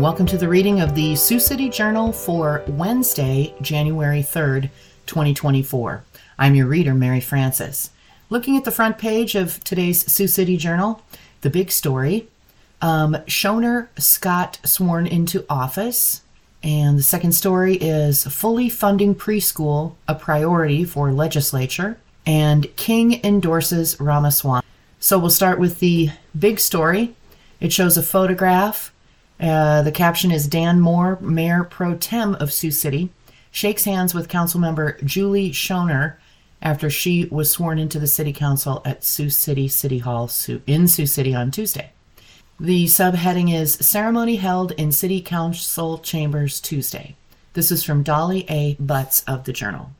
welcome to the reading of the Sioux City Journal for Wednesday, January 3rd, 2024. I'm your reader, Mary Frances. Looking at the front page of today's Sioux City Journal, the big story um, Schoenherr Scott sworn into office. And the second story is fully funding preschool a priority for legislature. And King endorses Ramaswamy. So we'll start with the big story. It shows a photograph uh, the caption is Dan Moore, Mayor Pro Tem of Sioux City, shakes hands with Councilmember Julie Schoenherr after she was sworn into the City Council at Sioux City City Hall in Sioux City on Tuesday. The subheading is Ceremony Held in City Council Chambers Tuesday. This is from Dolly A. Butz of the Journal.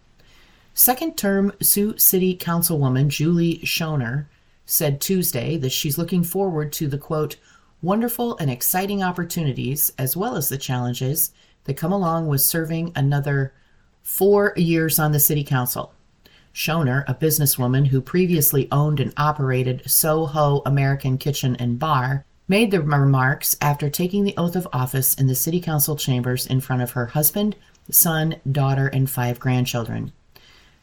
Second term Sioux City Councilwoman Julie Schoenherr said Tuesday that she's looking forward to the quote, wonderful and exciting opportunities, as well as the challenges that come along with serving another four years on the city council. Schoenherr, a businesswoman who previously owned and operated Soho American Kitchen and Bar, made the remarks after taking the oath of office in the city council chambers in front of her husband, son, daughter, and five grandchildren.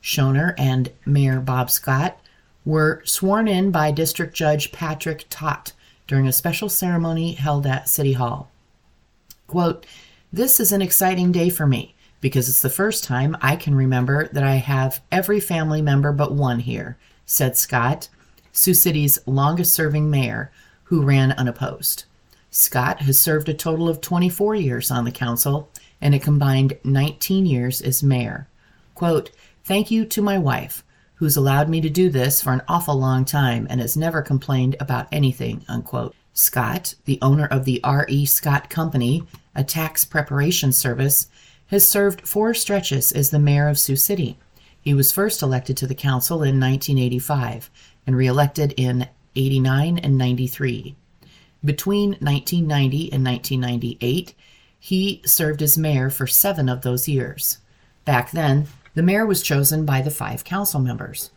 Schoenherr and Mayor Bob Scott were sworn in by District Judge Patrick Tott during a special ceremony held at City Hall. Quote, This is an exciting day for me because it's the first time I can remember that I have every family member but one here, said Scott, Sioux City's longest serving mayor, who ran unopposed. Scott has served a total of 24 years on the council and a combined 19 years as mayor. Quote, Thank you to my wife, who's allowed me to do this for an awful long time and has never complained about anything, unquote. Scott, the owner of the R.E. Scott Company, a tax preparation service, has served four stretches as the mayor of Sioux City. He was first elected to the council in 1985 and reelected in 89 and 93. Between 1990 and 1998, he served as mayor for seven of those years. Back then, the mayor was chosen by the five council members.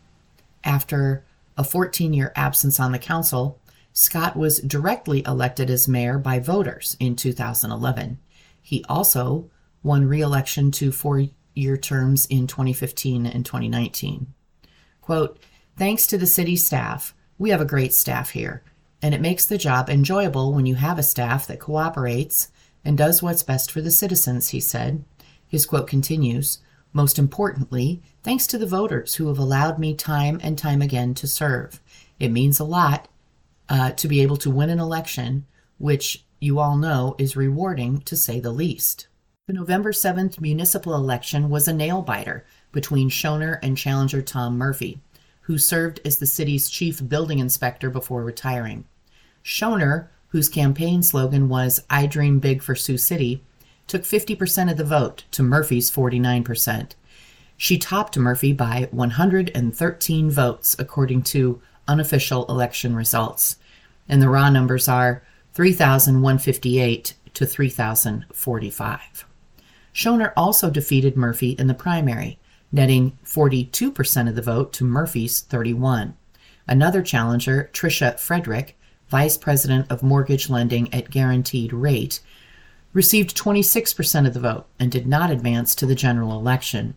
After a 14 year absence on the council, Scott was directly elected as mayor by voters in 2011. He also won re election to four year terms in 2015 and 2019. Quote, Thanks to the city staff, we have a great staff here, and it makes the job enjoyable when you have a staff that cooperates and does what's best for the citizens, he said. His quote continues most importantly, thanks to the voters who have allowed me time and time again to serve. It means a lot uh, to be able to win an election, which you all know is rewarding to say the least. The November 7th municipal election was a nail biter between Schoenherr and challenger Tom Murphy, who served as the city's chief building inspector before retiring. Schoenherr, whose campaign slogan was I Dream Big for Sioux City, took 50% of the vote to Murphy's 49%. She topped Murphy by 113 votes, according to unofficial election results. And the raw numbers are 3,158 to 3,045. Schoenherr also defeated Murphy in the primary, netting 42% of the vote to Murphy's 31. Another challenger, Tricia Frederick, vice president of mortgage lending at Guaranteed Rate, received 26% of the vote and did not advance to the general election.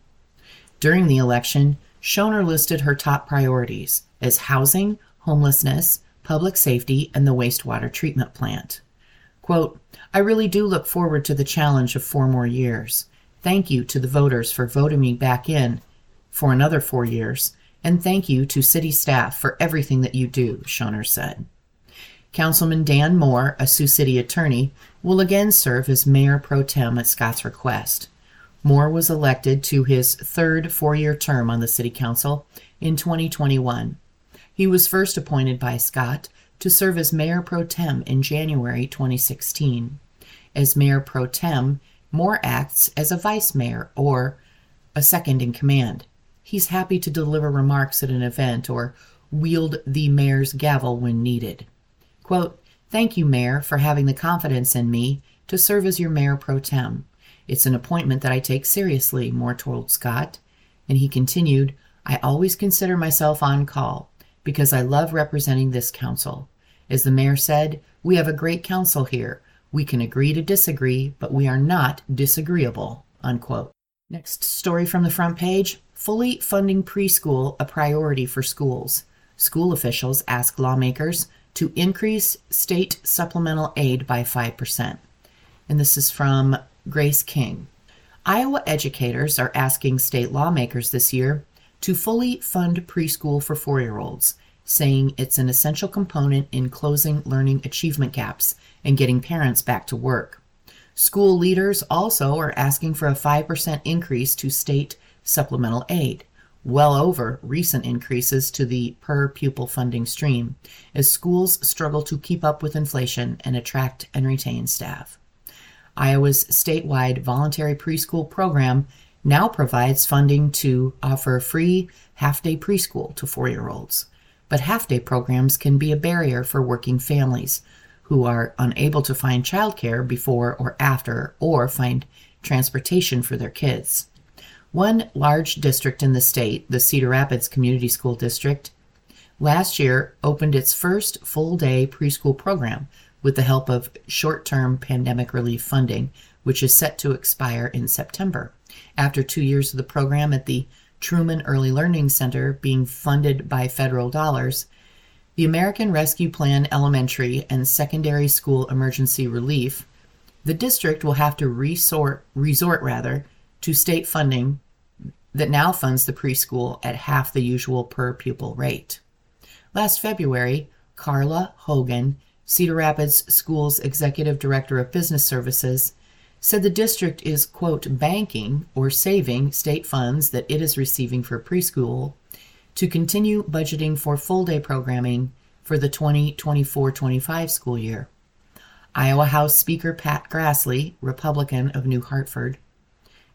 During the election, Schoenherr listed her top priorities as housing, homelessness, public safety, and the wastewater treatment plant. Quote, I really do look forward to the challenge of four more years. Thank you to the voters for voting me back in for another four years, and thank you to city staff for everything that you do, Schoenherr said. Councilman Dan Moore, a Sioux City attorney, will again serve as mayor pro tem at Scott's request. Moore was elected to his third four year term on the city council in 2021. He was first appointed by Scott to serve as mayor pro tem in January 2016. As mayor pro tem, Moore acts as a vice mayor or a second in command. He's happy to deliver remarks at an event or wield the mayor's gavel when needed. Quote, Thank you, Mayor, for having the confidence in me to serve as your Mayor pro tem. It's an appointment that I take seriously, Moore told Scott. And he continued, I always consider myself on call because I love representing this council. As the mayor said, we have a great council here, We can agree to disagree, but we are not disagreeable. Unquote. Next story from the front page fully funding preschool a priority for schools. School officials ask lawmakers to increase state supplemental aid by 5%. And this is from Grace King. Iowa educators are asking state lawmakers this year to fully fund preschool for four year olds, saying it's an essential component in closing learning achievement gaps and getting parents back to work. School leaders also are asking for a 5% increase to state supplemental aid, well over recent increases to the per pupil funding stream, as schools struggle to keep up with inflation and attract and retain staff. Iowa's statewide voluntary preschool program now provides funding to offer free half day preschool to four year olds. But half day programs can be a barrier for working families who are unable to find childcare before or after or find transportation for their kids. One large district in the state, the Cedar Rapids Community School District, last year opened its first full day preschool program with the help of short term pandemic relief funding, which is set to expire in September. After two years of the program at the Truman Early Learning Center being funded by federal dollars, the American Rescue Plan Elementary and Secondary School Emergency Relief, the district will have to resort, resort rather to state funding that now funds the preschool at half the usual per pupil rate. Last February, Carla Hogan Cedar Rapids Schools Executive Director of Business Services, said the district is, quote, banking or saving state funds that it is receiving for preschool to continue budgeting for full day programming for the 2024 25 school year. Iowa House Speaker Pat Grassley, Republican of New Hartford,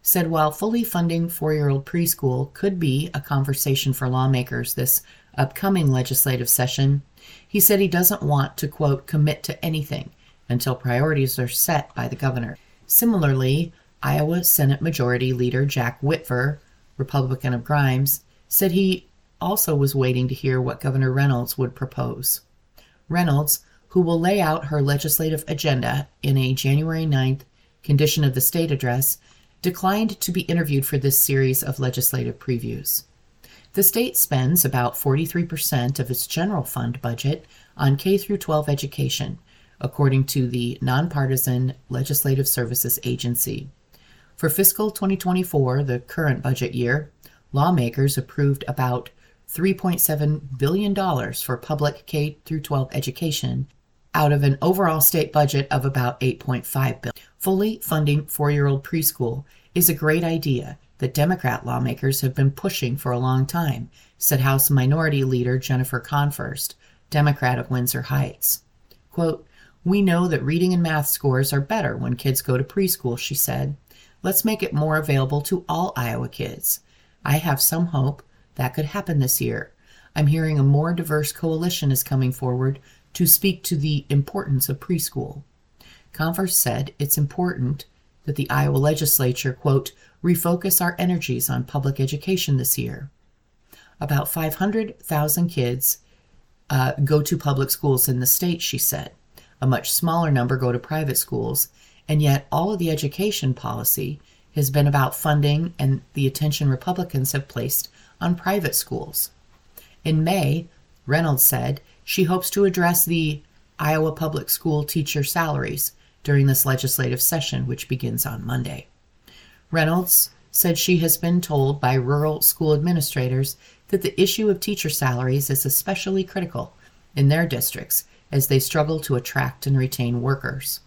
said while fully funding four year old preschool could be a conversation for lawmakers this upcoming legislative session, he said he doesn't want to, quote, commit to anything until priorities are set by the governor. Similarly, Iowa Senate Majority Leader Jack Whitver, Republican of Grimes, said he also was waiting to hear what Governor Reynolds would propose. Reynolds, who will lay out her legislative agenda in a January 9th Condition of the State address, declined to be interviewed for this series of legislative previews. The state spends about 43% of its general fund budget on K 12 education, according to the nonpartisan Legislative Services Agency. For fiscal 2024, the current budget year, lawmakers approved about $3.7 billion for public K 12 education out of an overall state budget of about 8.5 billion. Fully funding 4-year-old preschool is a great idea that Democrat lawmakers have been pushing for a long time, said House Minority Leader Jennifer Konfrst, Democrat of Windsor Heights. Quote, We know that reading and math scores are better when kids go to preschool, she said. Let's make it more available to all Iowa kids. I have some hope that could happen this year. I'm hearing a more diverse coalition is coming forward to speak to the importance of preschool. Konfrst said it's important that the Iowa legislature, quote, refocus our energies on public education this year. About 500,000 kids uh, go to public schools in the state, she said. A much smaller number go to private schools, and yet all of the education policy has been about funding and the attention Republicans have placed on private schools. In May, Reynolds said she hopes to address the Iowa public school teacher salaries during this legislative session, which begins on Monday. Reynolds said she has been told by rural school administrators that the issue of teacher salaries is especially critical in their districts as they struggle to attract and retain workers.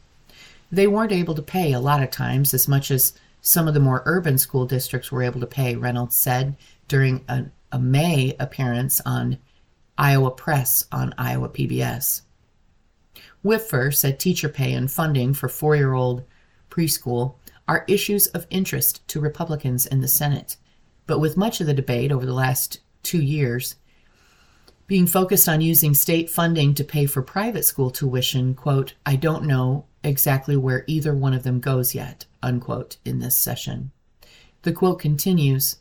They weren't able to pay a lot of times as much as some of the more urban school districts were able to pay, Reynolds said during a, a May appearance on Iowa Press on Iowa PBS. Whitver said teacher pay and funding for four year old preschool are issues of interest to Republicans in the Senate. But with much of the debate over the last two years being focused on using state funding to pay for private school tuition, quote, I don't know exactly where either one of them goes yet, unquote, in this session. The quote continues,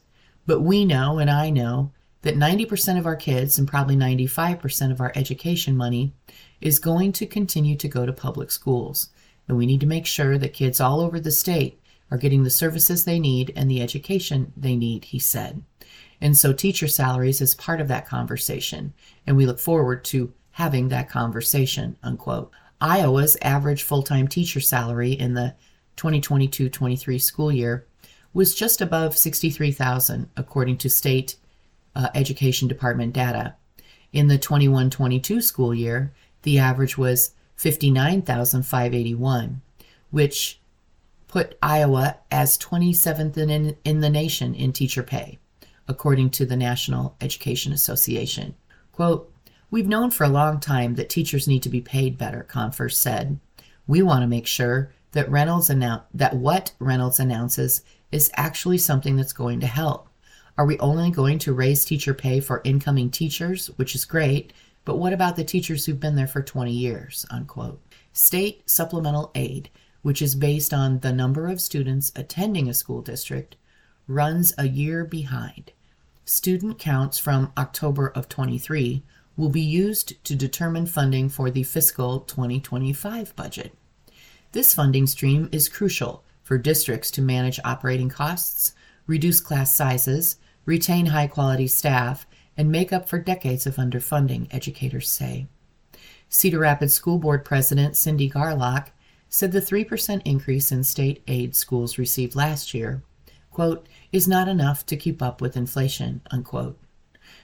but we know and I know that 90% of our kids and probably 95% of our education money is going to continue to go to public schools and we need to make sure that kids all over the state are getting the services they need and the education they need, he said. And so teacher salaries is part of that conversation, and we look forward to having that conversation, unquote. Iowa's average full-time teacher salary in the 2022-23 school year was just above 63,000 according to state uh, education department data. In the 21-22 school year, the average was 59,581, which put Iowa as 27th in, in the nation in teacher pay, according to the National Education Association. Quote, We've known for a long time that teachers need to be paid better, Konfrst said. We want to make sure that Reynolds annou- that what Reynolds announces is actually something that's going to help. Are we only going to raise teacher pay for incoming teachers, which is great, but what about the teachers who've been there for 20 years? Unquote. State supplemental aid, which is based on the number of students attending a school district, runs a year behind. Student counts from October of 23 will be used to determine funding for the fiscal 2025 budget. This funding stream is crucial for districts to manage operating costs, reduce class sizes, retain high quality staff, and make up for decades of underfunding, educators say. Cedar Rapids School Board President Cindy Garlock said the 3% increase in state aid schools received last year, quote, is not enough to keep up with inflation, unquote.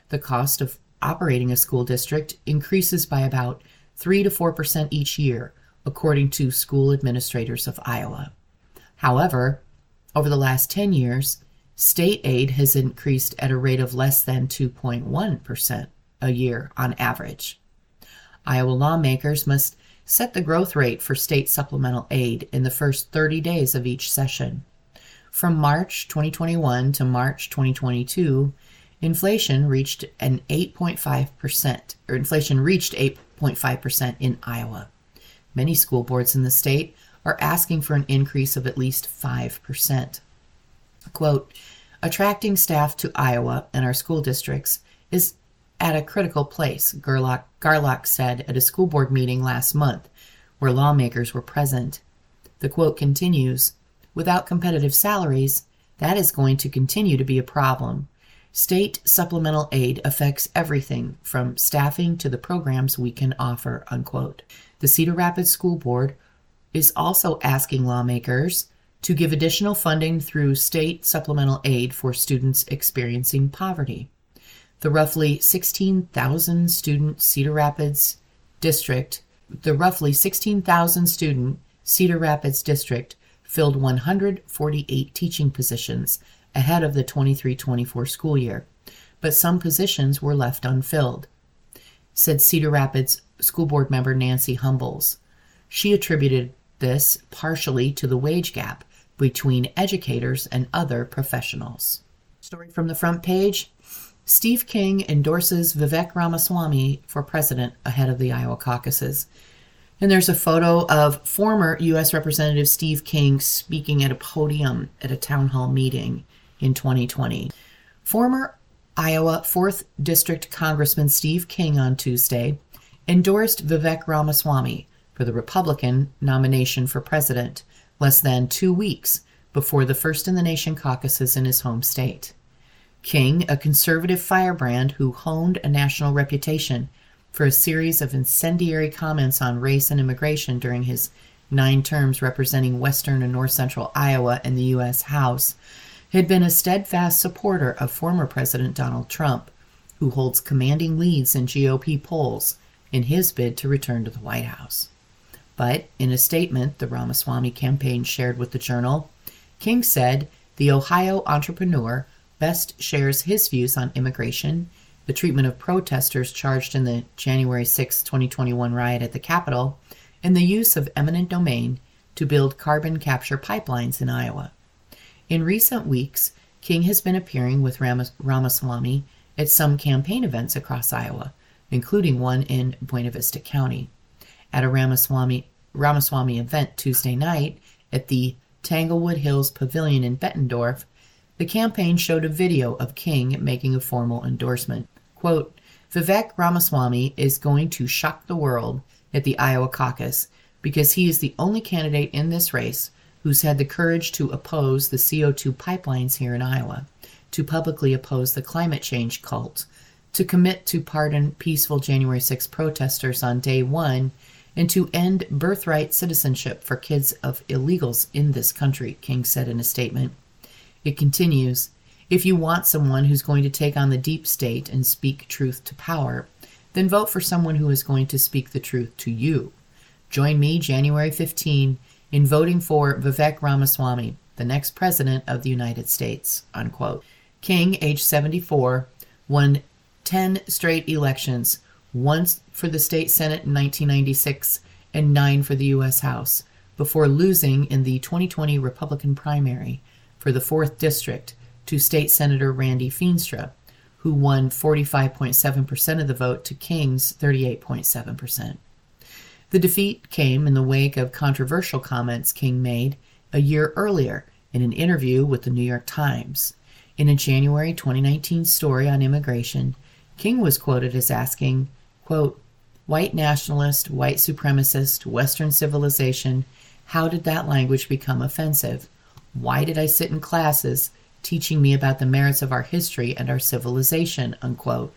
The cost of operating a school district increases by about 3 to 4% each year, according to school administrators of Iowa. However, over the last 10 years, state aid has increased at a rate of less than 2.1% a year on average. Iowa lawmakers must set the growth rate for state supplemental aid in the first 30 days of each session. From March 2021 to March 2022, inflation reached an 8.5%, or inflation reached 8.5% in Iowa. Many school boards in the state are asking for an increase of at least 5%. Quote, attracting staff to Iowa and our school districts is at a critical place, Garlock, Garlock said at a school board meeting last month, where lawmakers were present. The quote continues Without competitive salaries, that is going to continue to be a problem. State supplemental aid affects everything from staffing to the programs we can offer. Unquote. The Cedar Rapids School Board is also asking lawmakers to give additional funding through state supplemental aid for students experiencing poverty. The roughly 16,000 student Cedar Rapids district, the roughly 16,000 student Cedar Rapids district filled 148 teaching positions ahead of the 23-24 school year, but some positions were left unfilled, said Cedar Rapids school board member Nancy Humbles. She attributed this partially to the wage gap between educators and other professionals. Story from the front page Steve King endorses Vivek Ramaswamy for president ahead of the Iowa caucuses. And there's a photo of former U.S. Representative Steve King speaking at a podium at a town hall meeting in 2020. Former Iowa 4th District Congressman Steve King on Tuesday endorsed Vivek Ramaswamy for the Republican nomination for president less than two weeks before the first in the nation caucuses in his home state. King, a conservative firebrand who honed a national reputation for a series of incendiary comments on race and immigration during his nine terms representing western and north central Iowa in the U.S. House, had been a steadfast supporter of former President Donald Trump, who holds commanding leads in GOP polls in his bid to return to the White House. But in a statement the Ramaswamy campaign shared with the Journal, King said the Ohio entrepreneur best shares his views on immigration, the treatment of protesters charged in the January 6, 2021 riot at the Capitol, and the use of eminent domain to build carbon capture pipelines in Iowa. In recent weeks, King has been appearing with Ramas- Ramaswamy at some campaign events across Iowa, including one in Buena Vista County. At a Ramaswamy, Ramaswamy event Tuesday night at the Tanglewood Hills Pavilion in Bettendorf, the campaign showed a video of King making a formal endorsement. Quote, Vivek Ramaswamy is going to shock the world at the Iowa caucus because he is the only candidate in this race who's had the courage to oppose the CO2 pipelines here in Iowa, to publicly oppose the climate change cult, to commit to pardon peaceful January 6 protesters on day one, and to end birthright citizenship for kids of illegals in this country, King said in a statement. It continues If you want someone who's going to take on the deep state and speak truth to power, then vote for someone who is going to speak the truth to you. Join me January 15 in voting for Vivek Ramaswamy, the next president of the United States. Unquote. King, age 74, won 10 straight elections, once for the state Senate in 1996 and nine for the U.S. House, before losing in the 2020 Republican primary for the 4th District to State Senator Randy Feenstra, who won 45.7% of the vote to King's 38.7%. The defeat came in the wake of controversial comments King made a year earlier in an interview with the New York Times. In a January 2019 story on immigration, King was quoted as asking, quote, White nationalist, white supremacist, Western civilization, how did that language become offensive? Why did I sit in classes teaching me about the merits of our history and our civilization? Unquote.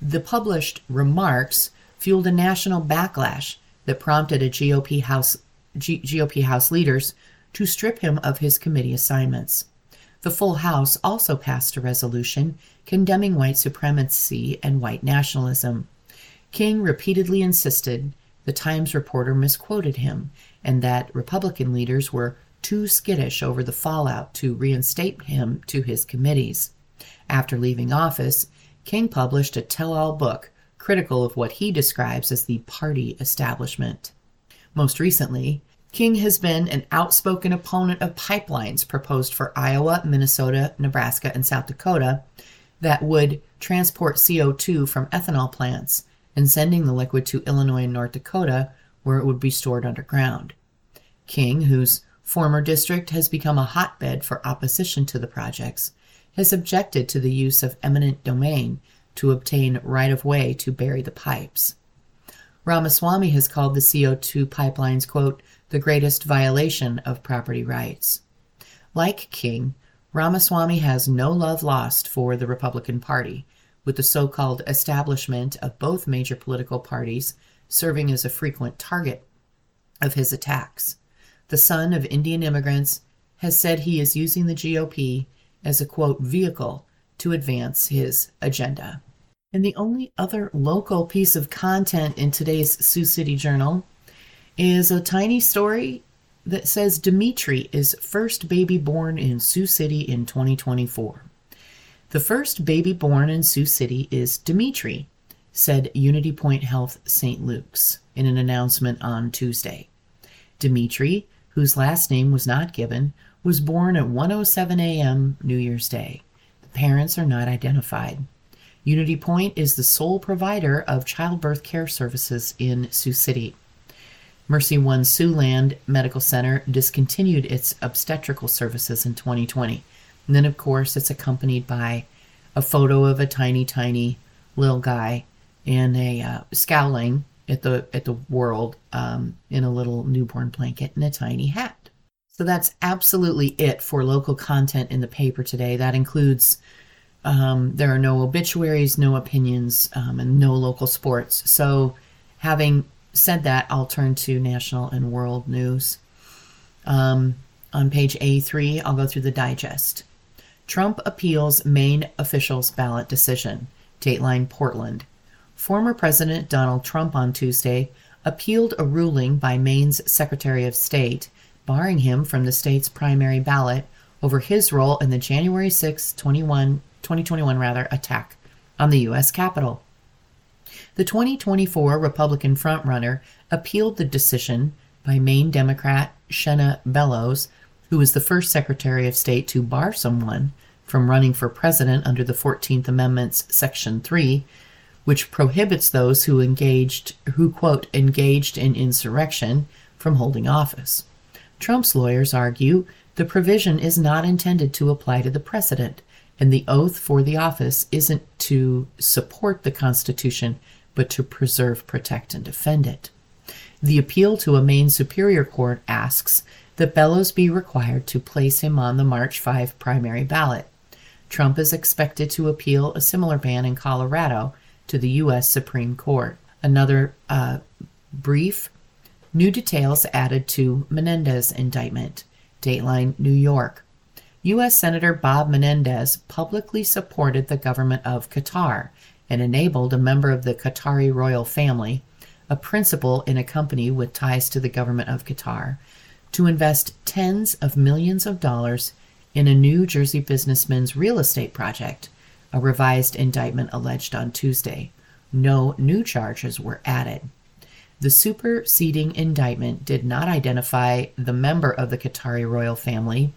The published remarks fueled a national backlash that prompted a GOP House, G- GOP House leaders to strip him of his committee assignments. The full House also passed a resolution condemning white supremacy and white nationalism. King repeatedly insisted the Times reporter misquoted him and that Republican leaders were too skittish over the fallout to reinstate him to his committees. After leaving office, King published a tell all book critical of what he describes as the party establishment. Most recently, King has been an outspoken opponent of pipelines proposed for Iowa, Minnesota, Nebraska, and South Dakota that would transport CO2 from ethanol plants and sending the liquid to Illinois and North Dakota, where it would be stored underground. King, whose former district has become a hotbed for opposition to the projects, has objected to the use of eminent domain to obtain right of way to bury the pipes. Ramaswamy has called the CO2 pipelines, quote, the greatest violation of property rights. Like King, Ramaswamy has no love lost for the Republican Party, with the so called establishment of both major political parties serving as a frequent target of his attacks. The son of Indian immigrants has said he is using the GOP as a quote vehicle to advance his agenda. And the only other local piece of content in today's Sioux City Journal is a tiny story that says Dimitri is first baby born in Sioux City in 2024. The first baby born in Sioux City is Dimitri, said UnityPoint Health St. Luke's in an announcement on Tuesday. Dimitri, whose last name was not given, was born at 1:07 a.m. New Year's Day. The parents are not identified. UnityPoint is the sole provider of childbirth care services in Sioux City. MercyOne Siouxland Medical Center discontinued its obstetrical services in 2020. And then, of course, it's accompanied by a photo of a tiny, tiny little guy in a uh, scowling at the at the world um, in a little newborn blanket and a tiny hat. So that's absolutely it for local content in the paper today. That includes um, there are no obituaries, no opinions, um, and no local sports. So, having said that, I'll turn to national and world news. Um, on page A3, I'll go through the digest. Trump appeals Maine officials' ballot decision. Dateline Portland. Former President Donald Trump on Tuesday appealed a ruling by Maine's Secretary of State barring him from the state's primary ballot over his role in the January 6, 21, 2021 rather attack on the US Capitol. The 2024 Republican frontrunner appealed the decision by Maine Democrat Shenna Bellows, who was the first Secretary of State to bar someone from running for president under the 14th Amendment's Section 3, which prohibits those who engaged who quote engaged in insurrection from holding office. Trump's lawyers argue the provision is not intended to apply to the president, and the oath for the office isn't to support the Constitution, but to preserve, protect, and defend it. The appeal to a Maine Superior Court asks that Bellows be required to place him on the March 5 primary ballot. Trump is expected to appeal a similar ban in Colorado to the U.S. Supreme Court. Another uh, brief new details added to Menendez indictment. Dateline New York. U.S. Senator Bob Menendez publicly supported the government of Qatar and enabled a member of the Qatari royal family, a principal in a company with ties to the government of Qatar, to invest tens of millions of dollars in a New Jersey businessman's real estate project, a revised indictment alleged on Tuesday. No new charges were added. The superseding indictment did not identify the member of the Qatari royal family,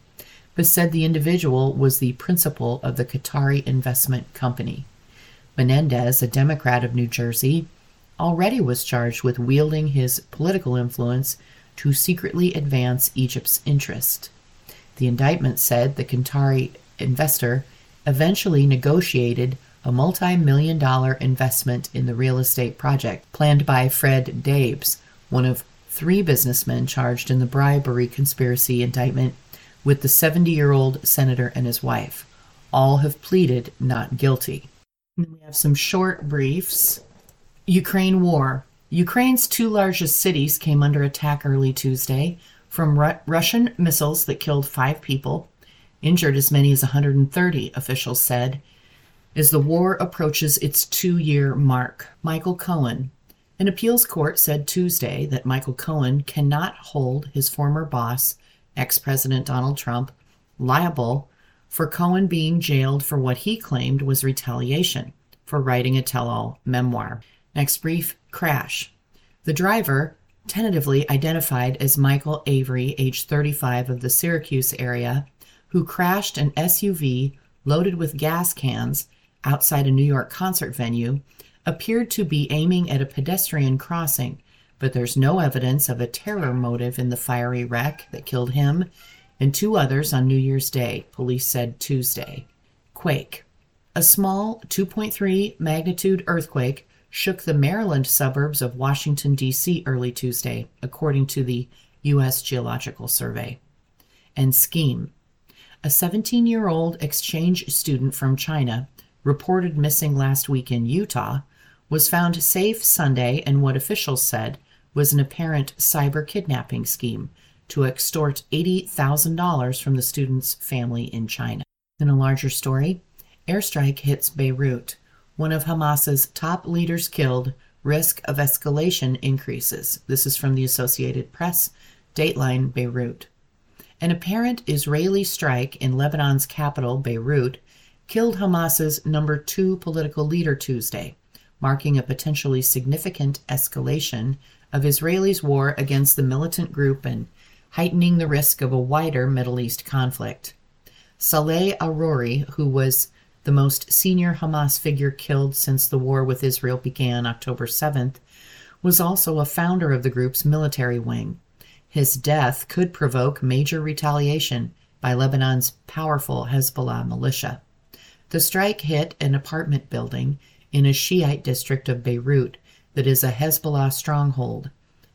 but said the individual was the principal of the Qatari investment company. Menendez, a Democrat of New Jersey, already was charged with wielding his political influence to secretly advance Egypt's interest. The indictment said the Qatari investor eventually negotiated a multi million dollar investment in the real estate project planned by Fred Daibes, one of three businessmen charged in the bribery conspiracy indictment with the 70 year old senator and his wife. All have pleaded not guilty. We have some short briefs. Ukraine war. Ukraine's two largest cities came under attack early Tuesday from Ru- Russian missiles that killed five people, injured as many as 130, officials said, as the war approaches its two year mark. Michael Cohen. An appeals court said Tuesday that Michael Cohen cannot hold his former boss, ex President Donald Trump, liable for Cohen being jailed for what he claimed was retaliation for writing a tell all memoir. Next brief crash. The driver, tentatively identified as Michael Avery, age 35 of the Syracuse area, who crashed an SUV loaded with gas cans outside a New York concert venue, appeared to be aiming at a pedestrian crossing, but there's no evidence of a terror motive in the fiery wreck that killed him and two others on New Year's Day, police said Tuesday. Quake. A small 2.3 magnitude earthquake shook the Maryland suburbs of Washington, D.C. early Tuesday, according to the U.S. Geological Survey. And Scheme. A 17 year old exchange student from China reported missing last week in Utah, was found safe Sunday in what officials said was an apparent cyber kidnapping scheme to extort $80,000 from the student's family in China. In a larger story, airstrike hits Beirut. One of Hamas's top leaders killed, risk of escalation increases. This is from the Associated Press, Dateline Beirut. An apparent Israeli strike in Lebanon's capital, Beirut, killed Hamas's number two political leader Tuesday, marking a potentially significant escalation of Israel's war against the militant group and heightening the risk of a wider Middle East conflict. Saleh Arouri, who was the most senior Hamas figure killed since the war with Israel began October 7th, was also a founder of the group's military wing. His death could provoke major retaliation by Lebanon's powerful Hezbollah militia. The strike hit an apartment building in a Shiite district of Beirut that is a Hezbollah stronghold,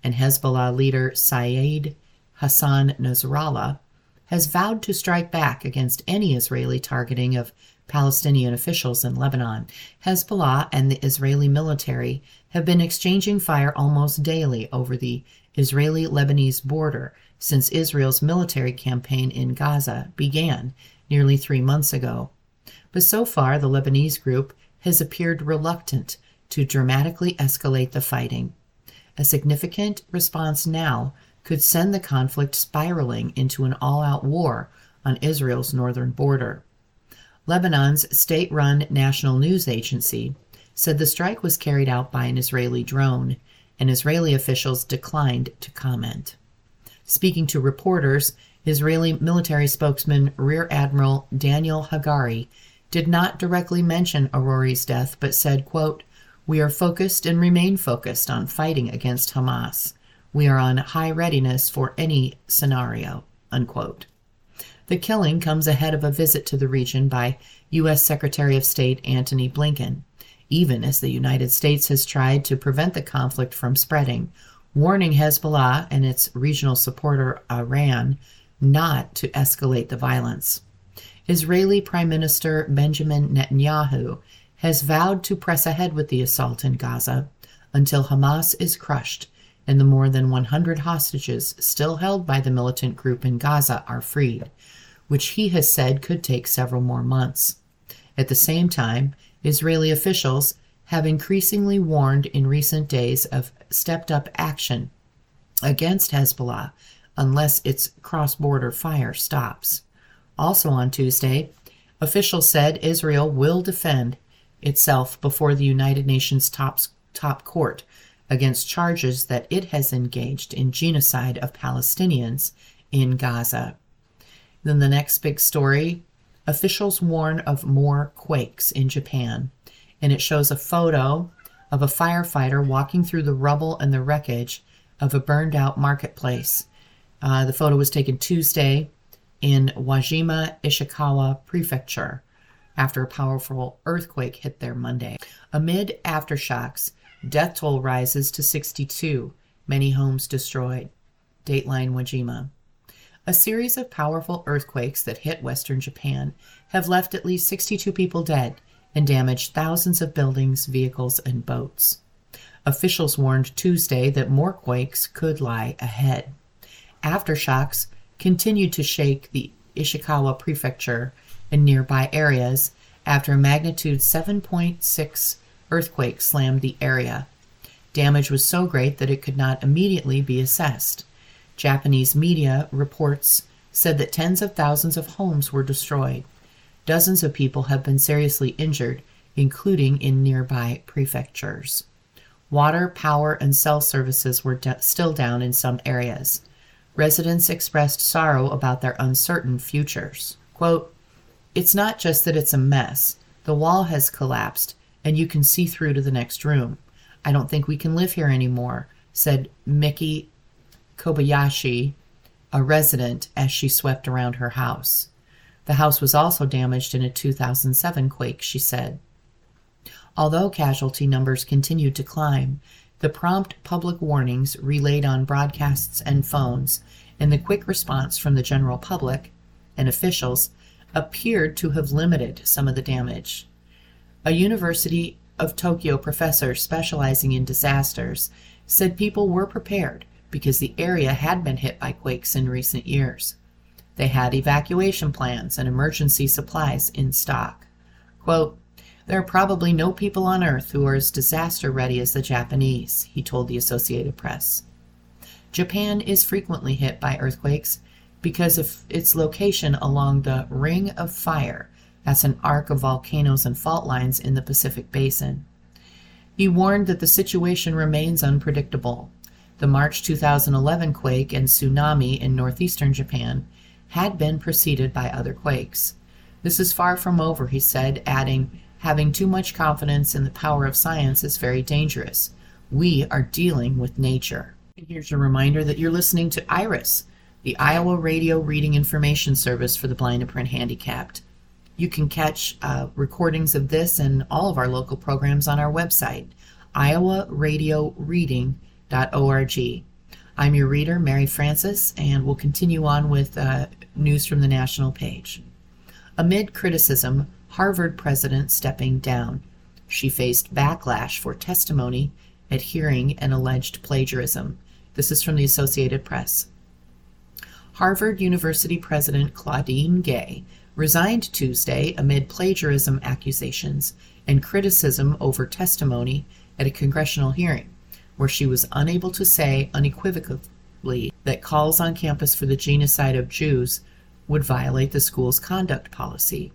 and Hezbollah leader Syed Hassan Nasrallah has vowed to strike back against any Israeli targeting of Palestinian officials in Lebanon. Hezbollah and the Israeli military have been exchanging fire almost daily over the Israeli Lebanese border since Israel's military campaign in Gaza began nearly three months ago but so far the Lebanese group has appeared reluctant to dramatically escalate the fighting. A significant response now could send the conflict spiraling into an all out war on Israel's northern border. Lebanon's state run national news agency said the strike was carried out by an Israeli drone, and Israeli officials declined to comment. Speaking to reporters, Israeli military spokesman Rear Admiral Daniel Hagari did not directly mention Arouri's death, but said, quote, We are focused and remain focused on fighting against Hamas. We are on high readiness for any scenario. Unquote. The killing comes ahead of a visit to the region by U.S. Secretary of State Antony Blinken. Even as the United States has tried to prevent the conflict from spreading, warning Hezbollah and its regional supporter Iran not to escalate the violence. Israeli Prime Minister Benjamin Netanyahu has vowed to press ahead with the assault in Gaza until Hamas is crushed and the more than 100 hostages still held by the militant group in Gaza are freed, which he has said could take several more months. At the same time, Israeli officials have increasingly warned in recent days of stepped up action against Hezbollah unless its cross border fire stops. Also on Tuesday, officials said Israel will defend itself before the United Nations top, top court against charges that it has engaged in genocide of Palestinians in Gaza. Then the next big story officials warn of more quakes in Japan, and it shows a photo of a firefighter walking through the rubble and the wreckage of a burned out marketplace. Uh, the photo was taken Tuesday in Wajima, Ishikawa Prefecture after a powerful earthquake hit there Monday. Amid aftershocks, death toll rises to 62, many homes destroyed. Dateline Wajima. A series of powerful earthquakes that hit western Japan have left at least 62 people dead and damaged thousands of buildings, vehicles, and boats. Officials warned Tuesday that more quakes could lie ahead. Aftershocks continued to shake the Ishikawa prefecture and nearby areas after a magnitude 7.6 earthquake slammed the area. Damage was so great that it could not immediately be assessed. Japanese media reports said that tens of thousands of homes were destroyed. Dozens of people have been seriously injured, including in nearby prefectures. Water, power, and cell services were de- still down in some areas. Residents expressed sorrow about their uncertain futures. Quote, It's not just that it's a mess. The wall has collapsed, and you can see through to the next room. I don't think we can live here anymore, said Miki Kobayashi, a resident, as she swept around her house. The house was also damaged in a 2007 quake, she said. Although casualty numbers continued to climb, the prompt public warnings relayed on broadcasts and phones, and the quick response from the general public and officials appeared to have limited some of the damage. A University of Tokyo professor specializing in disasters said people were prepared because the area had been hit by quakes in recent years. They had evacuation plans and emergency supplies in stock. Quote, there are probably no people on earth who are as disaster ready as the Japanese, he told the Associated Press. Japan is frequently hit by earthquakes because of its location along the Ring of Fire, that's an arc of volcanoes and fault lines in the Pacific Basin. He warned that the situation remains unpredictable. The March 2011 quake and tsunami in northeastern Japan had been preceded by other quakes. This is far from over, he said, adding, Having too much confidence in the power of science is very dangerous. We are dealing with nature. Here's a reminder that you're listening to IRIS, the Iowa Radio Reading Information Service for the Blind and Print Handicapped. You can catch uh, recordings of this and all of our local programs on our website, iowaradioreading.org. I'm your reader, Mary Frances, and we'll continue on with uh, news from the national page. Amid criticism Harvard president stepping down. She faced backlash for testimony at hearing an alleged plagiarism. This is from the Associated Press. Harvard University President Claudine Gay resigned Tuesday amid plagiarism accusations and criticism over testimony at a congressional hearing, where she was unable to say unequivocally that calls on campus for the genocide of Jews would violate the school's conduct policy.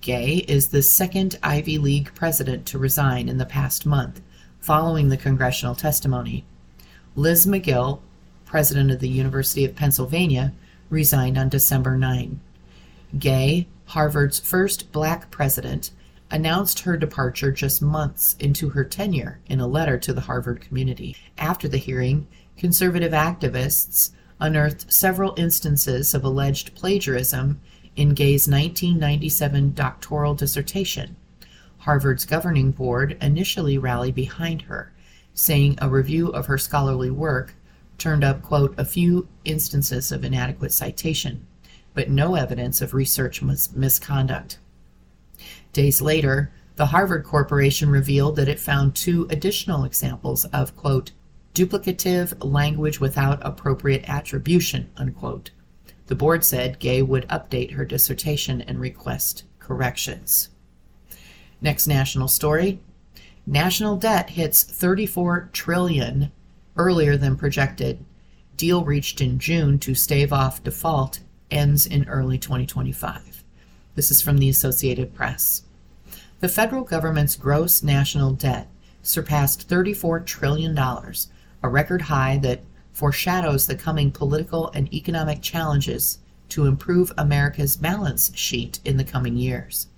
Gay is the second Ivy League president to resign in the past month, following the congressional testimony. Liz Magill, president of the University of Pennsylvania, resigned on December 9. Gay, Harvard's first black president, announced her departure just months into her tenure in a letter to the Harvard community. After the hearing, conservative activists unearthed several instances of alleged plagiarism in Gay's 1997 doctoral dissertation. Harvard's governing board initially rallied behind her, saying a review of her scholarly work turned up, quote, a few instances of inadequate citation, but no evidence of research mis- misconduct. Days later, the Harvard Corporation revealed that it found two additional examples of, quote, duplicative language without appropriate attribution, unquote. The board said Gay would update her dissertation and request corrections. Next national story. National debt hits 34 trillion earlier than projected. Deal reached in June to stave off default ends in early 2025. This is from the Associated Press. The federal government's gross national debt surpassed $34 trillion, a record high that foreshadows the coming political and economic challenges to improve America's balance sheet in the coming years.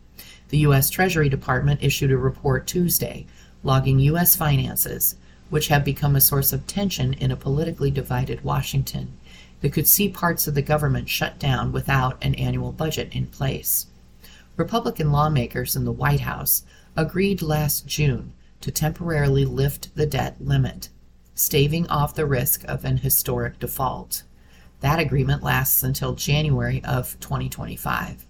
The U.S. Treasury Department issued a report Tuesday logging U.S. finances, which have become a source of tension in a politically divided Washington that could see parts of the government shut down without an annual budget in place. Republican lawmakers in the White House agreed last June to temporarily lift the debt limit, staving off the risk of an historic default. That agreement lasts until January of 2025.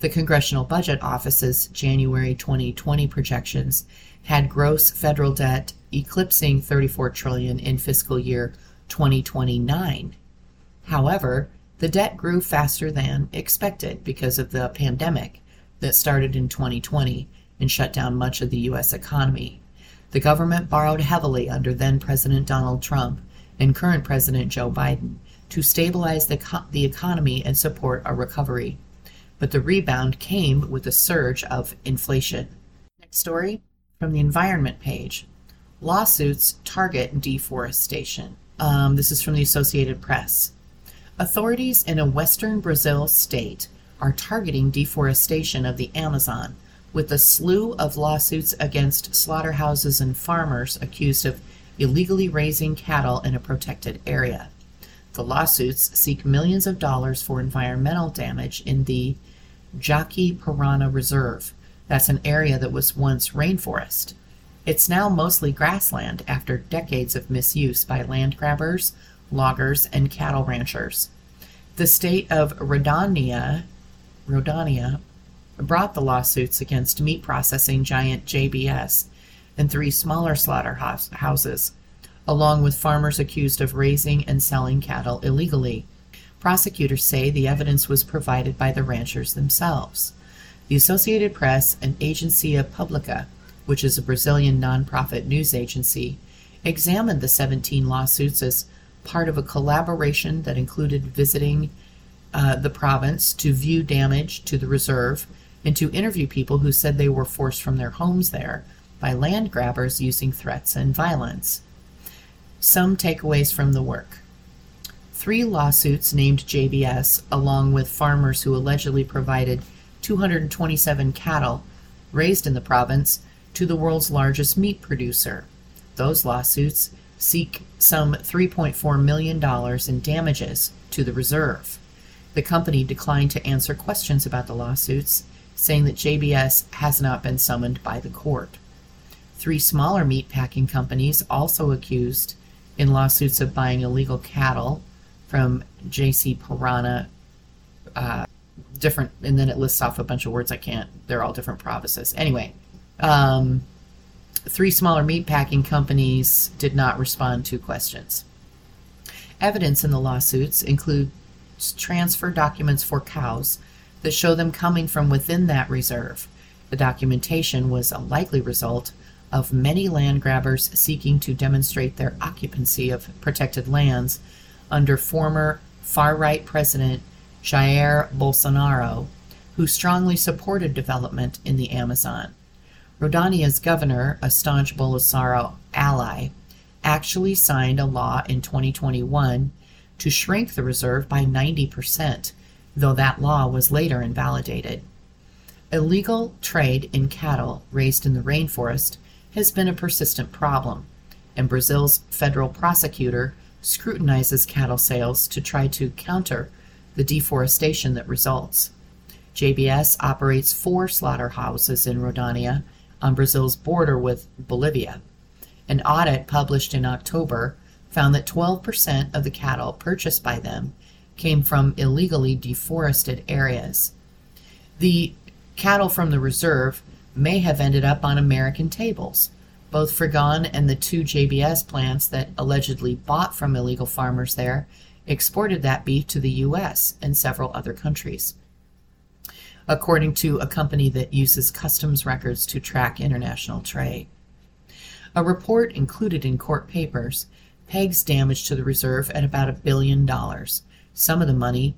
The Congressional Budget Office's January 2020 projections had gross federal debt eclipsing 34 trillion in fiscal year 2029. However, the debt grew faster than expected because of the pandemic that started in 2020 and shut down much of the U.S. economy. The government borrowed heavily under then President Donald Trump and current President Joe Biden to stabilize the, co- the economy and support a recovery. But the rebound came with a surge of inflation. Next story from the environment page lawsuits target deforestation. Um, this is from the Associated Press. Authorities in a western Brazil state are targeting deforestation of the Amazon with a slew of lawsuits against slaughterhouses and farmers accused of illegally raising cattle in a protected area. The lawsuits seek millions of dollars for environmental damage in the Jaci-Paraná Reserve. That's an area that was once rainforest. It's now mostly grassland after decades of misuse by land grabbers, loggers, and cattle ranchers. The state of Rodania, Rondônia brought the lawsuits against meat processing giant JBS and three smaller slaughterhouses, along with farmers accused of raising and selling cattle illegally. Prosecutors say the evidence was provided by the ranchers themselves. The Associated Press and Agência Pública, which is a Brazilian nonprofit news agency, examined the 17 lawsuits as part of a collaboration that included visiting uh, the province to view damage to the reserve and to interview people who said they were forced from their homes there by land grabbers using threats and violence. Some takeaways from the work. Three lawsuits named JBS, along with farmers who allegedly provided 227 cattle raised in the province to the world's largest meat producer. Those lawsuits seek some $3.4 million in damages to the reserve. The company declined to answer questions about the lawsuits, saying that JBS has not been summoned by the court. Three smaller meatpacking companies also accused in lawsuits of buying illegal cattle from Jaci-Paraná, uh, different, and then it lists off a bunch of words I can't, they're all different provinces. Anyway, um, Three smaller meatpacking companies did not respond to questions. Evidence in the lawsuits includes transfer documents for cows that show them coming from within that reserve. The documentation was a likely result of many land grabbers seeking to demonstrate their occupancy of protected lands under former far right President Jair Bolsonaro, who strongly supported development in the Amazon. Rondônia's governor, a staunch Bolsonaro ally, actually signed a law in 2021 to shrink the reserve by 90%, though that law was later invalidated. Illegal trade in cattle raised in the rainforest has been a persistent problem, and Brazil's federal prosecutor scrutinizes cattle sales to try to counter the deforestation that results. JBS operates four slaughterhouses in Rondônia on Brazil's border with Bolivia. An audit published in October found that 12% of the cattle purchased by them came from illegally deforested areas. The cattle from the reserve may have ended up on American tables. Both Frigon and the two JBS plants that allegedly bought from illegal farmers there exported that beef to the U.S. and several other countries. According to a company that uses customs records to track international trade. A report included in court papers pegs damage to the reserve at about a billion dollars. Some of the money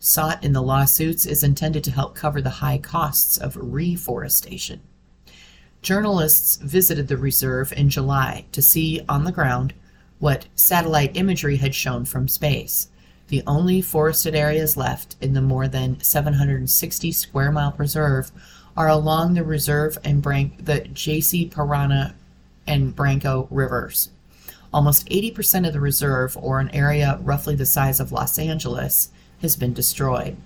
sought in the lawsuits is intended to help cover the high costs of reforestation. Journalists visited the reserve in July to see on the ground what satellite imagery had shown from space. The only forested areas left in the more than 760 square mile preserve are along the reserve and Brank- the Jaci-Paraná and Branco rivers. Almost 80% of the reserve, or an area roughly the size of Los Angeles, has been destroyed.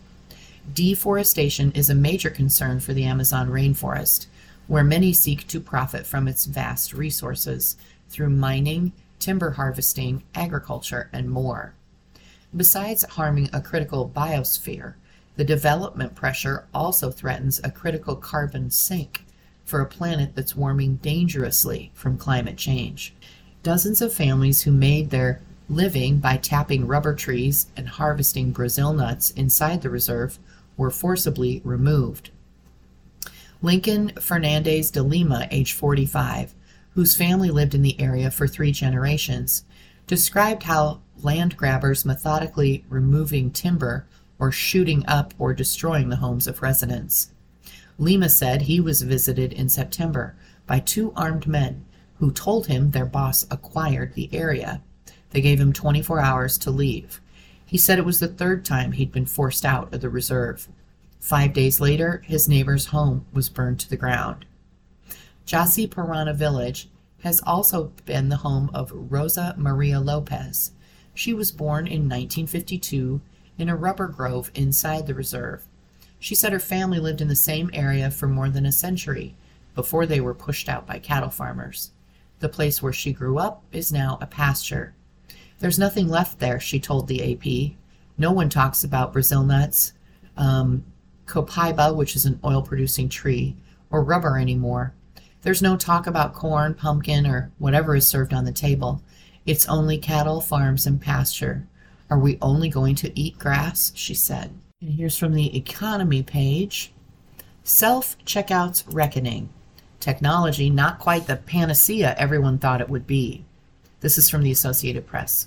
Deforestation is a major concern for the Amazon rainforest, where many seek to profit from its vast resources through mining, timber harvesting, agriculture, and more. Besides harming a critical biosphere, the development pressure also threatens a critical carbon sink for a planet that's warming dangerously from climate change. Dozens of families who made their living by tapping rubber trees and harvesting Brazil nuts inside the reserve were forcibly removed. Lincoln Fernandez de Lima, age 45, whose family lived in the area for three generations, described how land grabbers methodically removing timber or shooting up or destroying the homes of residents. Lima said he was visited in September by two armed men who told him their boss acquired the area. They gave him 24 hours to leave. He said it was the third time he'd been forced out of the reserve. Five days later, his neighbor's home was burned to the ground. Jaci-Paraná Village has also been the home of Rosa Maria Lopez. She was born in 1952 in a rubber grove inside the reserve. She said her family lived in the same area for more than a century before they were pushed out by cattle farmers. The place where she grew up is now a pasture. There's nothing left there, she told the AP. No one talks about Brazil nuts, um, copaiba, which is an oil producing tree, or rubber anymore. There's no talk about corn, pumpkin, or whatever is served on the table. It's only cattle, farms, and pasture. Are we only going to eat grass? she said. And here's from the economy page Self checkouts reckoning. Technology not quite the panacea everyone thought it would be. This is from the Associated Press.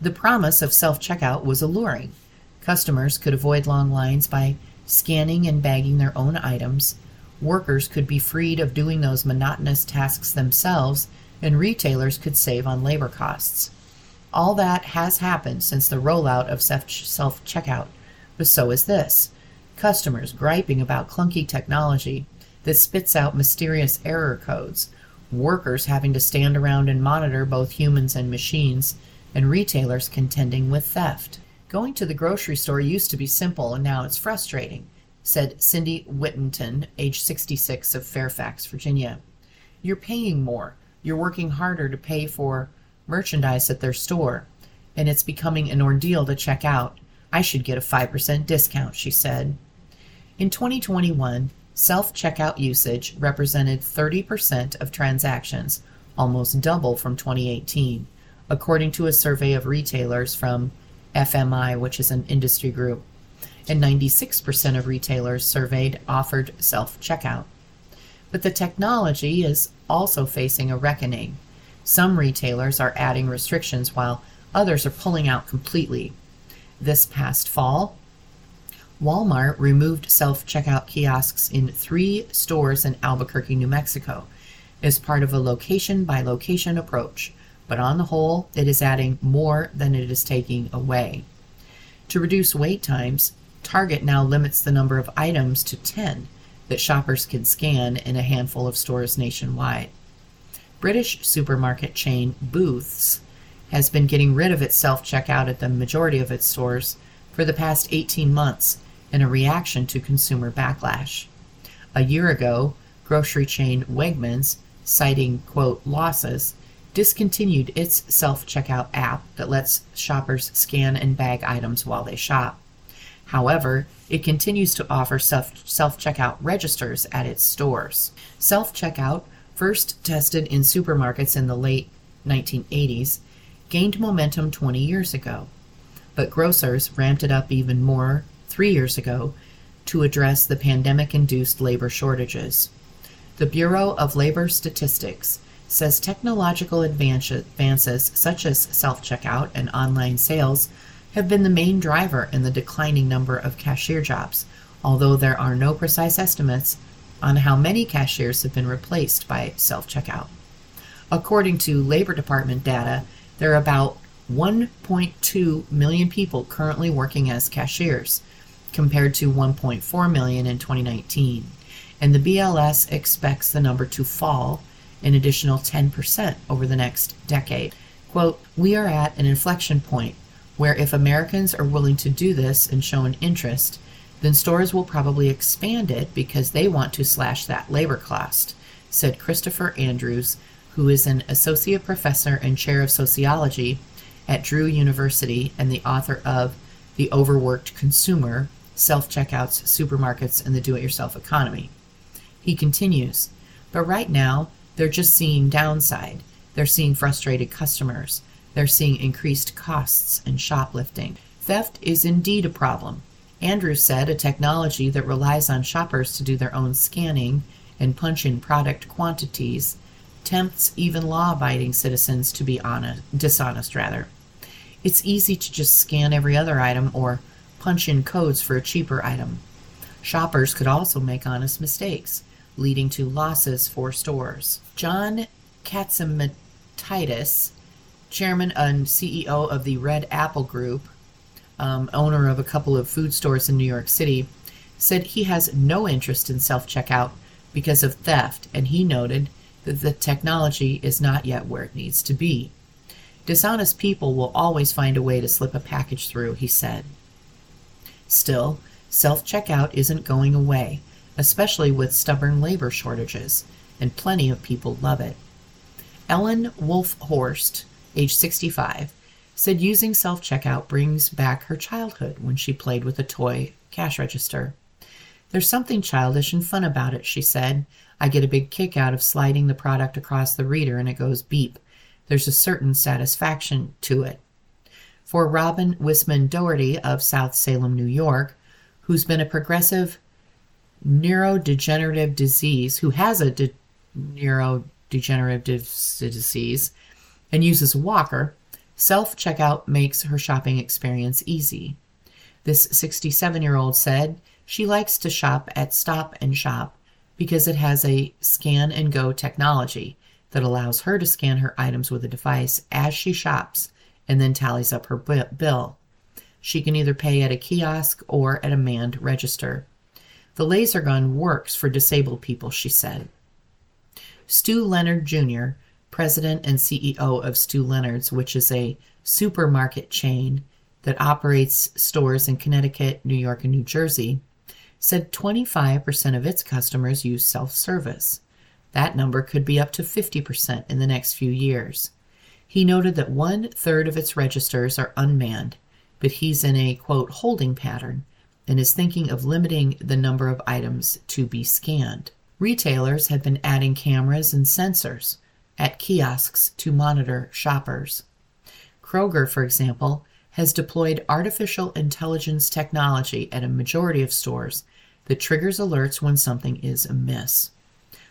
The promise of self checkout was alluring. Customers could avoid long lines by scanning and bagging their own items. Workers could be freed of doing those monotonous tasks themselves, and retailers could save on labor costs. All that has happened since the rollout of self checkout, but so is this. Customers griping about clunky technology that spits out mysterious error codes, workers having to stand around and monitor both humans and machines, and retailers contending with theft. Going to the grocery store used to be simple and now it's frustrating, said Cindy Whittington, age 66 of Fairfax, Virginia. You're paying more. You're working harder to pay for merchandise at their store, and it's becoming an ordeal to check out. I should get a 5% discount, she said. In 2021, self checkout usage represented 30% of transactions, almost double from 2018, according to a survey of retailers from FMI, which is an industry group. And 96% of retailers surveyed offered self checkout. But the technology is also facing a reckoning. Some retailers are adding restrictions while others are pulling out completely. This past fall, Walmart removed self checkout kiosks in three stores in Albuquerque, New Mexico, as part of a location by location approach, but on the whole, it is adding more than it is taking away. To reduce wait times, Target now limits the number of items to 10 that shoppers can scan in a handful of stores nationwide. British supermarket chain Booths has been getting rid of its self checkout at the majority of its stores for the past 18 months in a reaction to consumer backlash. A year ago, grocery chain Wegmans citing, quote, losses, discontinued its self checkout app that lets shoppers scan and bag items while they shop. However, it continues to offer self checkout registers at its stores. Self checkout, first tested in supermarkets in the late 1980s, gained momentum 20 years ago. But grocers ramped it up even more three years ago to address the pandemic induced labor shortages. The Bureau of Labor Statistics says technological advances such as self checkout and online sales have been the main driver in the declining number of cashier jobs, although there are no precise estimates on how many cashiers have been replaced by self checkout. According to Labor Department data, there are about 1.2 million people currently working as cashiers, compared to 1.4 million in 2019, and the BLS expects the number to fall an additional 10% over the next decade. Quote, We are at an inflection point where if Americans are willing to do this and show an interest, then stores will probably expand it because they want to slash that labor cost, said Christopher Andrews, who is an associate professor and chair of sociology at Drew University and the author of The Overworked Consumer Self Checkouts, Supermarkets, and the Do It Yourself Economy. He continues, but right now, they're just seeing downside. They're seeing frustrated customers. They're seeing increased costs and shoplifting. Theft is indeed a problem. Andrew said a technology that relies on shoppers to do their own scanning and punch in product quantities tempts even law abiding citizens to be honest, dishonest rather. It's easy to just scan every other item or punch in codes for a cheaper item. Shoppers could also make honest mistakes leading to losses for stores. John Catsimatidis, chairman and CEO of the Red Apple Group, um, owner of a couple of food stores in New York City, said he has no interest in self checkout because of theft, and he noted that the technology is not yet where it needs to be. Dishonest people will always find a way to slip a package through, he said. Still, self checkout isn't going away, especially with stubborn labor shortages, and plenty of people love it. Ellen Wolfhorst, age 65, said using self checkout brings back her childhood when she played with a toy cash register. There's something childish and fun about it, she said. I get a big kick out of sliding the product across the reader and it goes beep. There's a certain satisfaction to it. For Robin Wisman Doherty of South Salem, New York, who's been a progressive neurodegenerative disease, who has a de- neurodegenerative disease and uses a walker, self checkout makes her shopping experience easy. This 67 year old said she likes to shop at Stop and Shop because it has a scan and go technology that allows her to scan her items with a device as she shops and then tallies up her bill. She can either pay at a kiosk or at a manned register. The laser gun works for disabled people, she said. Stew Leonard Jr., president and CEO of Stew Leonard's, which is a supermarket chain that operates stores in Connecticut, New York, and New Jersey, said 25% of its customers use self service. That number could be up to 50% in the next few years. He noted that one third of its registers are unmanned, but he's in a quote holding pattern and is thinking of limiting the number of items to be scanned. Retailers have been adding cameras and sensors at kiosks to monitor shoppers. Kroger, for example, has deployed artificial intelligence technology at a majority of stores that triggers alerts when something is amiss.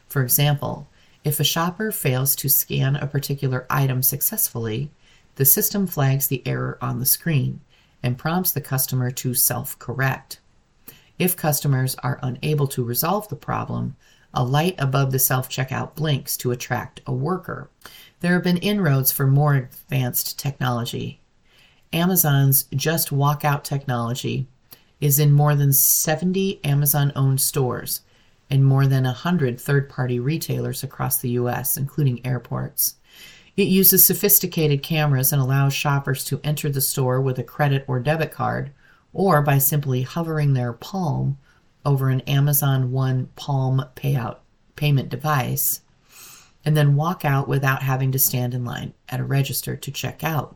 For example, if a shopper fails to scan a particular item successfully, the system flags the error on the screen and prompts the customer to self correct. If customers are unable to resolve the problem, a light above the self checkout blinks to attract a worker. There have been inroads for more advanced technology. Amazon's Just Walk Out technology is in more than 70 Amazon owned stores and more than 100 third party retailers across the US, including airports. It uses sophisticated cameras and allows shoppers to enter the store with a credit or debit card or by simply hovering their palm over an Amazon One Palm payout payment device and then walk out without having to stand in line at a register to check out.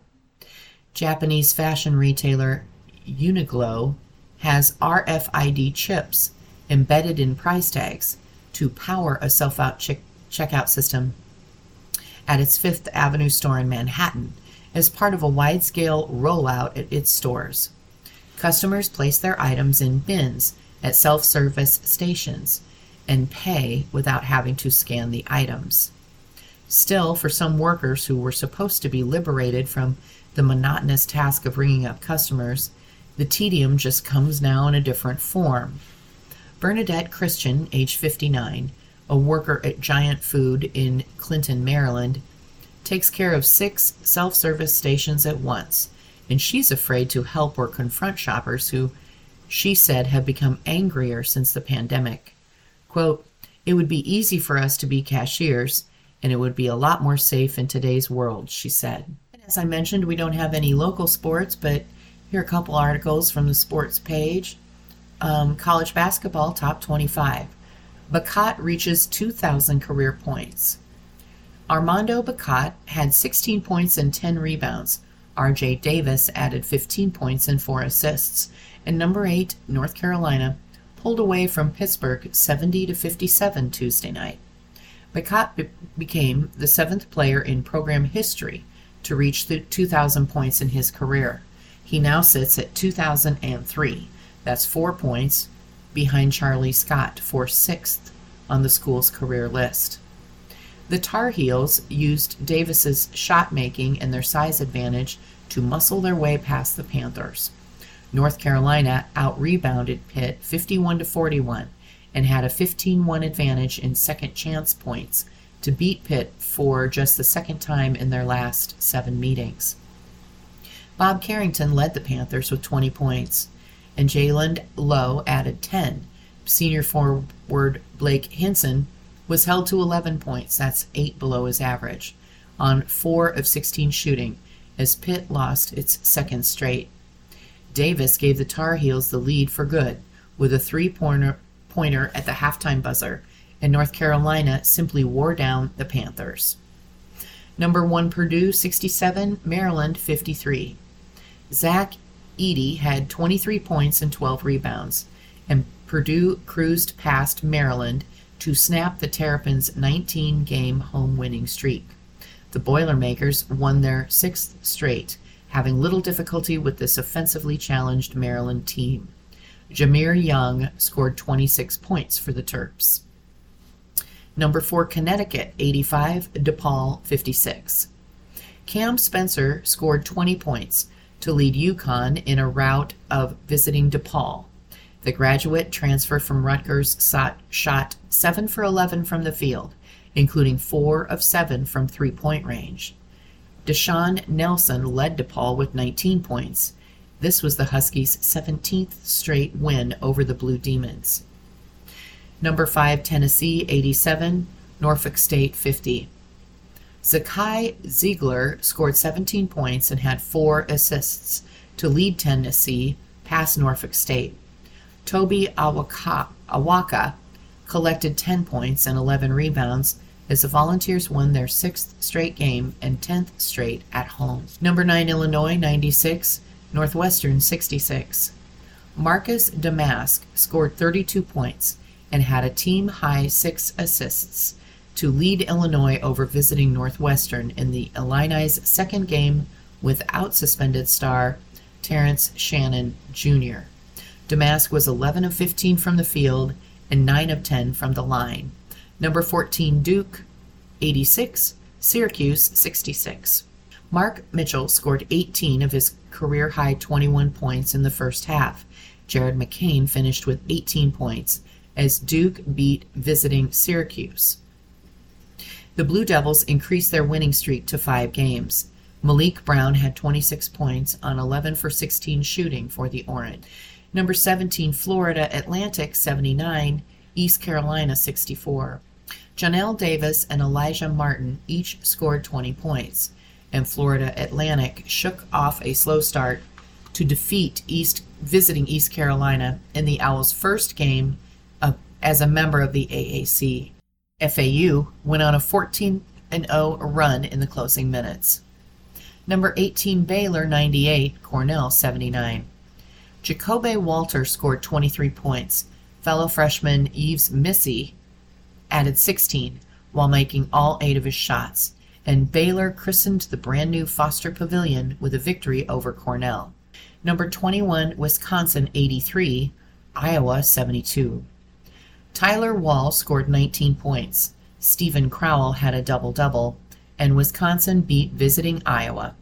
Japanese fashion retailer Uniqlo has RFID chips embedded in price tags to power a self out checkout system at its Fifth Avenue store in Manhattan as part of a wide scale rollout at its stores. Customers place their items in bins at self service stations and pay without having to scan the items. Still, for some workers who were supposed to be liberated from the monotonous task of ringing up customers, the tedium just comes now in a different form. Bernadette Christian, age 59, a worker at Giant Food in Clinton, Maryland, takes care of six self service stations at once, and she's afraid to help or confront shoppers who, she said, have become angrier since the pandemic. Quote, It would be easy for us to be cashiers, and it would be a lot more safe in today's world, she said. As I mentioned, we don't have any local sports, but here are a couple articles from the sports page. Um, college basketball top 25. Bacot reaches 2,000 career points. Armando Bacot had 16 points and 10 rebounds. RJ Davis added 15 points and 4 assists. And number 8, North Carolina, pulled away from Pittsburgh 70 to 57 Tuesday night. Bacot be- became the seventh player in program history to reach the 2,000 points in his career. He now sits at 2,003. That's four points behind Charlie Scott for sixth on the school's career list. The Tar Heels used Davis's shot making and their size advantage to muscle their way past the Panthers. North Carolina out rebounded Pitt 51 to 41 and had a 15-1 advantage in second chance points to beat Pitt for just the second time in their last 7 meetings. Bub Carrington led the Panthers with 20 points, and Jaland Lowe added 10. Senior forward Blake Hinson was held to 11 points, that's 8 below his average, on 4 of 16 shooting, as Pitt lost its second straight. Davis gave the Tar Heels the lead for good with a three pointer at the halftime buzzer, and North Carolina simply wore down the Panthers. Number one Purdue 67, Maryland 53. Zach Edey had 23 points and 12 rebounds, and Purdue cruised past Maryland to snap the Terrapins' 19 game home winning streak. The Boilermakers won their sixth straight, having little difficulty with this offensively challenged Maryland team. Jahmir Young scored 26 points for the Terps. Number 4 Connecticut 85, DePaul 56. Cam Spencer scored 20 points to lead UConn in a rout of visiting DePaul. The graduate transfer from Rutgers shot 7 for 11 from the field, including 4 of 7 from three point range. Da'Sean Nelson led DePaul with 19 points. This was the Huskies' 17th straight win over the Blue Demons. Number 5, Tennessee 87, Norfolk State 50. Zakai Zeigler scored 17 points and had four assists to lead Tennessee past Norfolk State. Tobe Awaka, Awaka collected 10 points and 11 rebounds as the Volunteers won their sixth straight game and 10th straight at home. Number 9 Illinois 96, Northwestern 66. Marcus Domask scored 32 points and had a team high six assists to lead Illinois over visiting Northwestern in the Illini's second game without suspended star Terrence Shannon Jr. Domask was 11 of 15 from the field and 9 of 10 from the line. Number 14 Duke 86, Syracuse 66. Mark Mitchell scored 18 of his career high 21 points in the first half. Jared McCain finished with 18 points as Duke beat visiting Syracuse. The Blue Devils increased their winning streak to five games. Maliq Brown had 26 points on 11 for 16 shooting for the Orange. Number 17, Florida Atlantic 79, East Carolina 64. Johnell Davis and Alijah Martin each scored 20 points, and Florida Atlantic shook off a slow start to defeat East visiting East Carolina in the Owls' first game as a member of the AAC. FAU went on a 14 0 run in the closing minutes. Number 18 Baylor 98, Cornell 79. Ja'Kobe Walter scored 23 points. Fellow freshman Yves Missi added 16 while making all eight of his shots, and Baylor christened the brand new Foster Pavilion with a victory over Cornell. Number 21 Wisconsin 83, Iowa 72. Tyler Wahl scored 19 points. Steven Crowl had a double double, and Wisconsin beat visiting Iowa.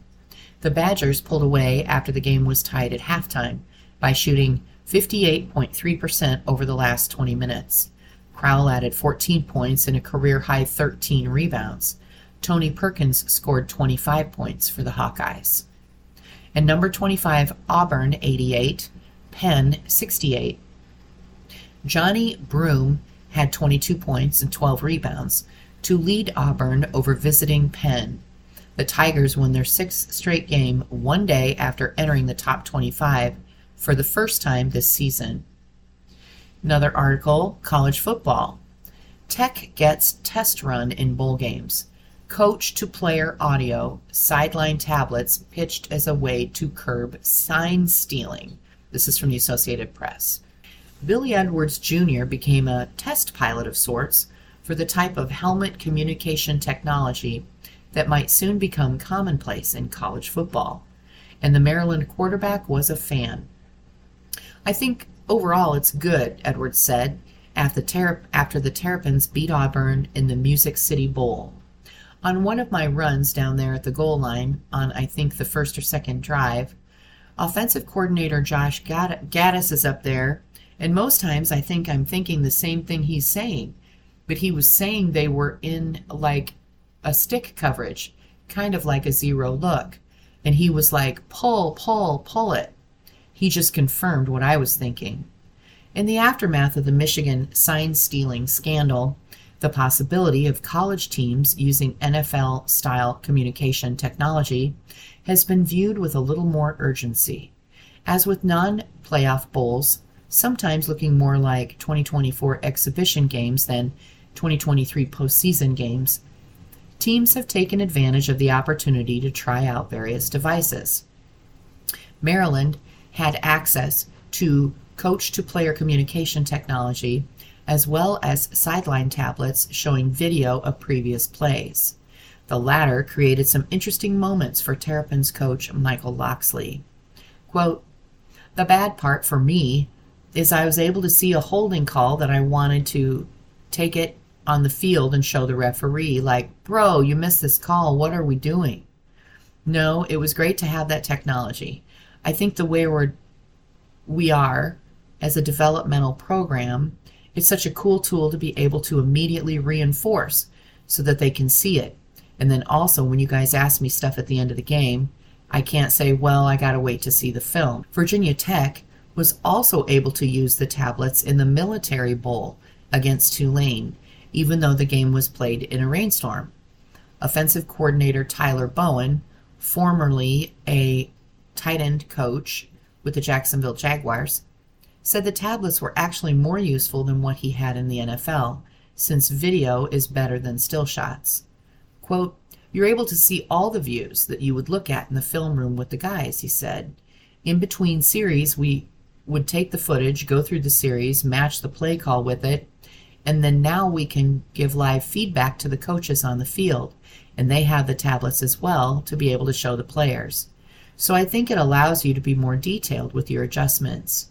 The Badgers pulled away after the game was tied at halftime by shooting 58.3% over the last 20 minutes. Crowl added 14 points and a career high 13 rebounds. Tony Perkins scored 25 points for the Hawkeyes. And number 25, Auburn 88, Penn 68. Johni Broome had 22 points and 12 rebounds to lead Auburn over visiting Penn. The Tigers won their sixth straight game one day after entering the top 25 for the first time this season. Another article college football. Tech gets test run in bowl games. Coach to player audio, sideline tablets pitched as a way to curb sign stealing. This is from the Associated Press. Billy Edwards Jr. became a test pilot of sorts for the type of helmet communication technology that might soon become commonplace in college football. And the Maryland quarterback was a fan. I think overall it's good, Edwards said after the, Ter- after the Terrapins beat Auburn in the Music City Bowl. On one of my runs down there at the goal line, on I think the first or second drive, offensive coordinator Josh Gattis is up there and most times I think I'm thinking the same thing he's saying. But he was saying they were in like a stick coverage, kind of like a zero look. And he was like, pull, pull, pull it. He just confirmed what I was thinking. In the aftermath of the Michigan sign stealing scandal, the possibility of college teams using NFL style communication technology has been viewed with a little more urgency. As with non playoff bowls, sometimes looking more like 2024 exhibition games than 2023 postseason games, teams have taken advantage of the opportunity to try out various devices. Maryland had access to coach to player communication technology as well as sideline tablets showing video of previous plays. The latter created some interesting moments for Terrapins coach Michael Locksley. Quote, the bad part for me is I was able to see a holding call that I wanted to take it on the field and show the referee, like, bro, you missed this call. What are we doing? No, it was great to have that technology. I think the way we're, we are as a developmental program, it's such a cool tool to be able to immediately reinforce so that they can see it. And then also, when you guys ask me stuff at the end of the game, I can't say, well, I got to wait to see the film. Virginia Tech was also able to use the tablets in the Military Bowl against Tulane, even though the game was played in a rainstorm. Offensive coordinator Tyler Bowen, formerly a tight end coach with the Jacksonville Jaguars, said the tablets were actually more useful than what he had in the NFL, since video is better than still shots. Quote, You're able to see all the views that you would look at in the film room with the guys, he said. In between series, we would take the footage, go through the series, match the play call with it, and then now we can give live feedback to the coaches on the field. And they have the tablets as well to be able to show the players. So I think it allows you to be more detailed with your adjustments.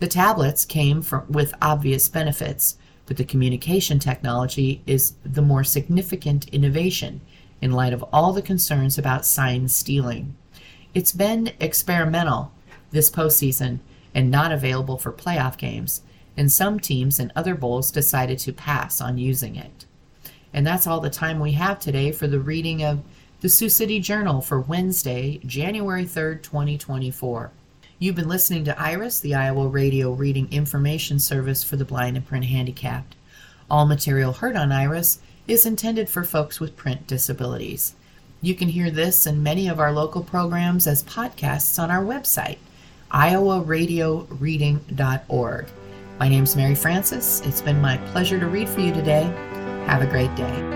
The tablets came from, with obvious benefits, but the communication technology is the more significant innovation in light of all the concerns about sign stealing. It's been experimental this postseason and not available for playoff games, and some teams and other bowls decided to pass on using it. And that's all the time we have today for the reading of the Sioux City Journal for Wednesday, January 3rd, 2024. You've been listening to IRIS, the Iowa Radio Reading Information Service for the Blind and Print Handicapped. All material heard on IRIS is intended for folks with print disabilities. You can hear this and many of our local programs as podcasts on our website, iowaradioreading.org. My name is Mary Frances. It's been my pleasure to read for you today. Have a great day.